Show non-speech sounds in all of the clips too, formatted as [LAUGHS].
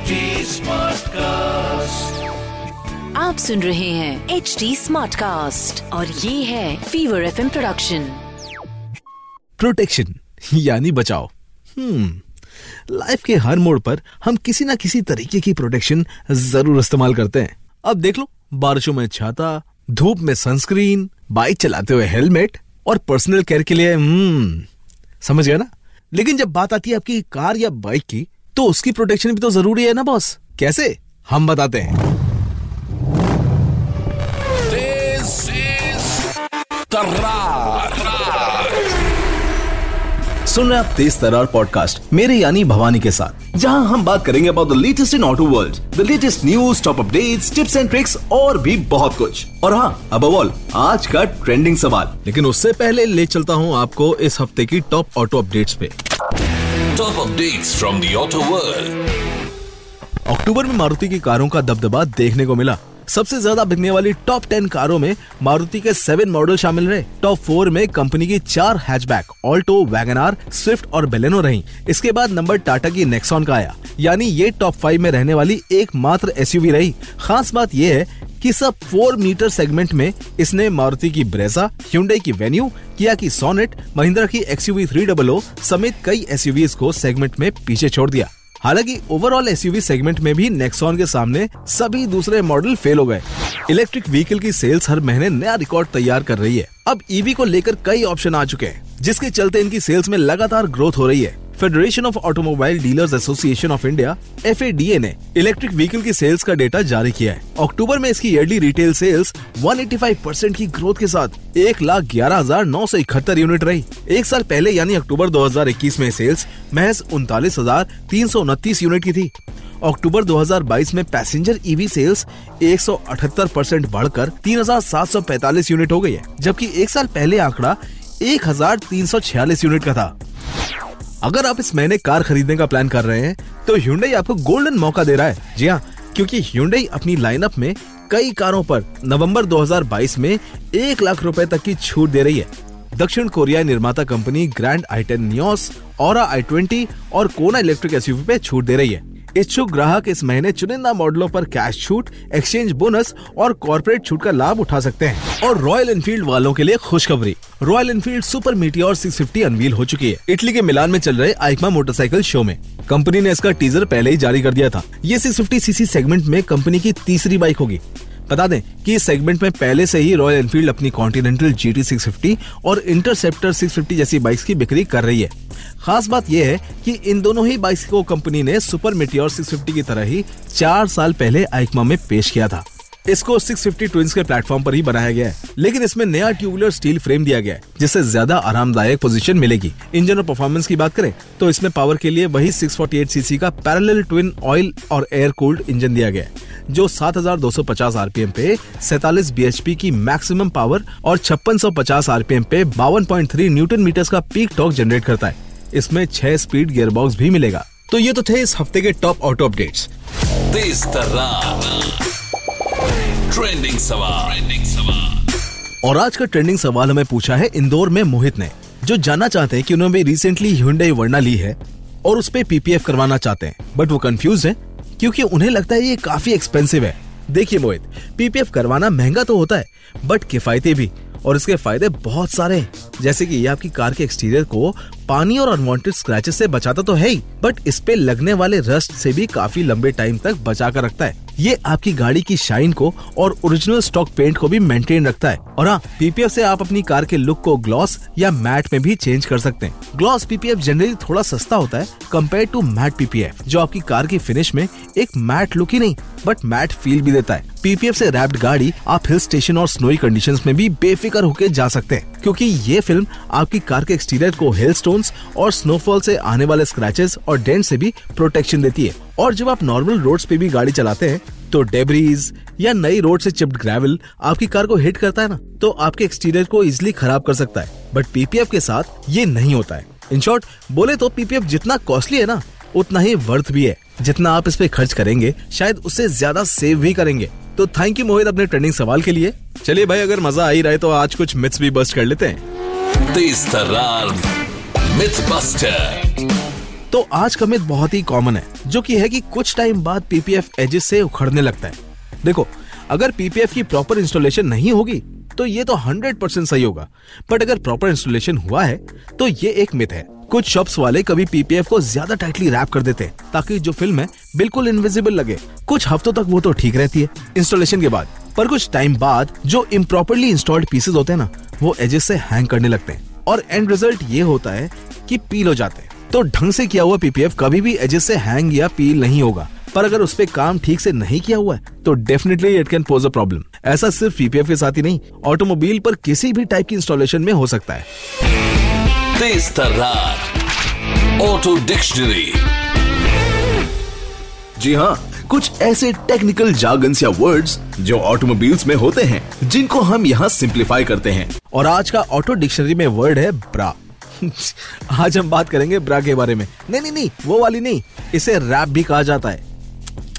HD Smartcast. आप सुन रहे हैं एच डी स्मार्ट कास्ट और ये है फीवर एफ़ प्रोडक्शन प्रोटेक्शन यानी बचाव हम्म लाइफ के हर मोड़ पर हम किसी ना किसी तरीके की प्रोटेक्शन ज़रूर इस्तेमाल करते हैं। अब देख लो बारिशों में छाता धूप में सनस्क्रीन बाइक चलाते हुए हेलमेट और पर्सनल केयर के लिए हम्म समझ गया ना? लेकिन जब बात आती है आपकी कार या बाइक की तो उसकी प्रोटेक्शन भी तो ज़रूरी है ना बॉस कैसे? हम बताते हैं. सुन रहे हैं आप तेज तरार पॉडकास्ट मेरे यानी भवानी के साथ जहाँ हम बात करेंगे about the latest in auto world the latest news top updates tips and tricks और भी बहुत कुछ। और हाँ अब ऑल आज का ट्रेंडिंग सवाल। लेकिन उससे पहले ले चलता हूँ आपको इस हफ़्ते की टॉप ऑटो अपडेट्स पे। Top updates from the auto world. October में मारुति की कारों का दबदबा देखने को मिला सबसे ज़्यादा बिकने वाली टॉप टेन कारों में मारुति के सेवन मॉडल शामिल रहे। टॉप फोर में कंपनी की चार हैचबैक ऑल्टो वैगनार स्विफ्ट और बेलेनो रही। इसके बाद नंबर टाटा की नेक्सॉन का आया। यानी ये टॉप फाइव में रहने वाली एकमात्र एसयूवी रही। खास बात यह है कि सब फोर मीटर सेगमेंट में इसने मारुति की ब्रेजा Hyundai की वेन्यू किया की सोनेट महिंद्रा की एक्सयूवी थ्री डबल समेत कई एसयूवीज को सेगमेंट में पीछे छोड़ दिया। हालाँकि ओवरऑल एसयूवी सेगमेंट में भी नेक्सॉन के सामने सभी दूसरे मॉडल फेल हो गए। इलेक्ट्रिक व्हीकल की सेल्स हर महीने नया रिकॉर्ड तैयार कर रही है। अब ईवी को लेकर कई ऑप्शन आ चुके हैं, जिसके चलते इनकी सेल्स में लगातार ग्रोथ हो रही है। Federation of Automobile Dealers Association of India F ने इलेक्ट्रिक व्हीकल की सेल्स का डेटा जारी किया है। अक्टूबर में इसकी ईयरली रिटेल सेल्स 185 परसेंट की ग्रोथ के साथ एक लाख ग्यारह हज़ार नौ सौ इकहत्तर यूनिट रही। एक साल पहले यानी अक्टूबर 2021 में सेल्स महज उनतालीस हज़ार तीन सौ उनतीस यूनिट की थी। अक्टूबर 2022 में पैसेंजर ईवी सेल्स 178 परसेंट बढ़कर 3,745 यूनिट हो गई है जबकि एक साल पहले आंकड़ा 1,346 यूनिट का था। अगर आप इस महीने कार खरीदने का प्लान कर रहे हैं तो ह्यूंडई आपको गोल्डन मौका दे रहा है। जी हाँ क्योंकि ह्यूंडई अपनी लाइनअप में कई कारों पर नवंबर 2022 में एक लाख रुपए तक की छूट दे रही है। दक्षिण कोरिया निर्माता company Grand i ten Nios और आई ट्वेंटी और कोना इलेक्ट्रिक एसयूवी पे छूट दे रही है। इच्छुक ग्राहक इस महीने चुनिंदा मॉडलों पर कैश छूट, एक्सचेंज बोनस और कॉर्पोरेट छूट का लाभ उठा सकते हैं। और रॉयल एनफील्ड वालों के लिए खुशखबरी। Royal Enfield Super Meteor 650 unveil हो चुकी है। इटली के मिलान में चल रहे आइकमा मोटरसाइकिल शो में। कंपनी ने इसका टीजर पहले ही जारी कर दिया था। ये 650 सीसी सेगमेंट में कंपनी की तीसरी बाइक होगी। बता दें कि इस सेगमेंट में पहले से ही रॉयल एनफील्ड अपनी Continental G T six fifty और इंटरसेप्टर 650 जैसी बाइक्स की बिक्री कर रही है। खास बात यह है कि इन दोनों ही बाइक्स को कंपनी ने सुपर मिटियोर 650 की तरह ही चार साल पहले आइकमा में पेश किया था। इसको 650 ट्विंस के प्लेटफॉर्म पर ही बनाया गया है, लेकिन इसमें नया ट्यूबुलर स्टील फ्रेम दिया गया है, जिससे ज़्यादा आरामदायक पोजीशन मिलेगी। इंजन और परफॉर्मेंस की बात करें तो इसमें पावर के लिए वही 648 सीसी का पैरेलल ट्विन ऑयल और एयर कूल्ड इंजन दिया गया है। जो 7250 आरपीएम पे 47 बीएचपी की मैक्सिमम पावर और 5650 आरपीएम पे 52.3 न्यूटन मीटर्स का पीक टॉर्क जनरेट करता है इसमें छह स्पीड गियरबॉक्स भी मिलेगा तो ये तो थे इस हफ़्ते के टॉप ऑटो अपडेट्स Tarrar. सवाल. Trending सवाल. और आज का ट्रेंडिंग सवाल हमें पूछा है इंदौर में मोहित ने जो जानना चाहते हैं कि उन्होंने रिसेंटली Hyundai वर्ना ली है और उस पे पीपीएफ करवाना चाहते हैं बट वो कंफ्यूज है क्योंकि उन्हें लगता है ये काफ़ी एक्सपेंसिव है। देखिए मोहित पीपीएफ करवाना महँगा तो होता है बट किफायती भी, और इसके फ़ायदे बहुत सारे हैं। जैसे कि ये आपकी कार के एक्सटीरियर को पानी और अनवांटेड स्क्रैचेस से बचाता तो है ही बट इस पे लगने वाले रस्ट से भी काफ़ी लंबे टाइम तक बचा कर रखता है। ये आपकी गाड़ी की शाइन को और ओरिजिनल स्टॉक पेंट को भी मेंटेन रखता है। और हाँ पीपीएफ से आप अपनी कार के लुक को ग्लॉस या मैट में भी चेंज कर सकते हैं। ग्लॉस पीपीएफ जनरली थोड़ा सस्ता होता है कंपेयर टू मैट पीपीएफ जो आपकी कार की फिनिश में एक मैट लुक ही नहीं बट मैट फील भी देता है। पीपीएफ से रैप्ड गाड़ी आप हिल स्टेशन और स्नोई कंडीशन में भी बेफिक्र होकर जा सकते हैं, क्योंकि ये फ़िल्म आपकी कार के एक्सटीरियर को हिल स्टोन्स और स्नोफॉल से आने वाले स्क्रैचेस और डेंट से भी प्रोटेक्शन देती है। और जब आप नॉर्मल रोड्स पे भी गाड़ी चलाते हैं तो डेबरीज या नई रोड से चिप्ड ग्रेवल आपकी कार को हिट करता है ना तो आपके एक्सटीरियर को इजिली खराब कर सकता है। बट पीपीएफ के साथ ये नहीं होता है। इन शॉर्ट बोले तो पीपीएफ जितना कॉस्टली है ना, उतना ही वर्थ भी है। जितना आप इस पे खर्च करेंगे, शायद उससे ज़्यादा सेव भी करेंगे। तो थैंक यू मोहित अपने ट्रेंडिंग सवाल के लिए। चलिए भाई, अगर मज़ा आ ही रहा है तो आज कुछ मिथ्स भी बस्ट कर लेते हैं। This Tarrar. तो आज का मिथ बहुत ही कॉमन है, जो कि है कि कुछ टाइम बाद पीपीएफ एजेस से उखड़ने लगता है। देखो, अगर पीपीएफ की प्रॉपर इंस्टॉलेशन नहीं होगी तो ये तो 100% सही होगा। बट अगर प्रॉपर इंस्टॉलेशन हुआ है तो ये एक मिथ है। कुछ शॉप्स वाले कभी पीपीएफ को ज़्यादा टाइटली रैप कर देते हैं, ताकि जो फ़िल्म है, बिल्कुल इनविजिबल लगे। कुछ हफ्तों तक वो तो ठीक रहती है इंस्टॉलेशन के बाद। पर कुछ टाइम बाद जो इम्प्रॉपरली इंस्टॉल्ड पीसेज होते हैं ना, वो एजेस से हैंग करने लगते हैं। और एंड रिज़ल्ट ये होता है कि पील हो जाते हैं। तो ढंग से किया हुआ पीपीएफ कभी भी एजेस से हैंग या पील नहीं होगा। पर अगर उस पर काम ठीक से नहीं किया हुआ है तो definitely it can pose a problem ऐसा सिर्फ़ पीपीएफ के साथ ही नहीं ऑटोमोबाइल पर किसी भी टाइप की इंस्टॉलेशन में हो सकता है। ऑटो डिक्शनरी जी हाँ कुछ ऐसे टेक्निकल जार्गन्स या वर्ड्स जो ऑटोमोबाइल्स में होते हैं जिनको हम यहाँ सिंप्लीफाई करते हैं। और आज का ऑटो डिक्शनरी में वर्ड है ब्रा [LAUGHS] आज हम बात करेंगे ब्रा के बारे में। नहीं नहीं नहीं, वो वाली नहीं, इसे रैप भी कहा जाता है।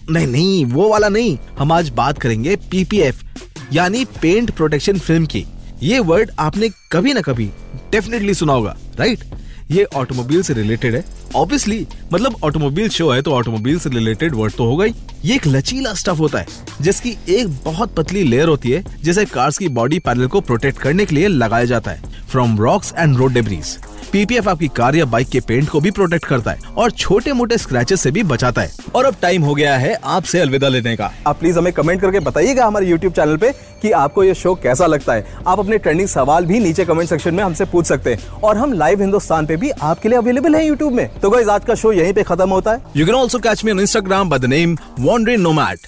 नहीं नहीं, वो वाला नहीं, हम आज बात करेंगे पीपीएफ यानी पेंट प्रोटेक्शन फ़िल्म की। ये वर्ड आपने कभी ना कभी डेफिनेटली सुना होगा राइट ये ऑटोमोबाइल से रिलेटेड है। ऑब्वियसली मतलब ऑटोमोबाइल शो है तो ऑटोमोबाइल से रिलेटेड वर्ड तो होगा ही। ये एक लचीला स्टफ़ होता है, जिसकी एक बहुत पतली लेयर होती है, जिसे कार्स की बॉडी पैनल को प्रोटेक्ट करने के लिए लगाया जाता है from rocks and road debris PPF आपकी कार या बाइक के पेंट को भी प्रोटेक्ट करता है और छोटे मोटे स्क्रैचेस से भी बचाता है। और अब टाइम हो गया है आपसे अलविदा लेने का। आप प्लीज़ हमें कमेंट करके बताइएगा हमारे यूट्यूब चैनल पे कि आपको ये शो कैसा लगता है। आप अपने ट्रेंडिंग सवाल भी नीचे कमेंट सेक्शन में हमसे पूछ सकते हैं और हम लाइव हिंदुस्तान पे भी आपके लिए अवेलेबल है यूट्यूब में। तो गाइस आज का शो यहीं पे खत्म होता है। You can also catch me on Instagram by the name wanderin nomad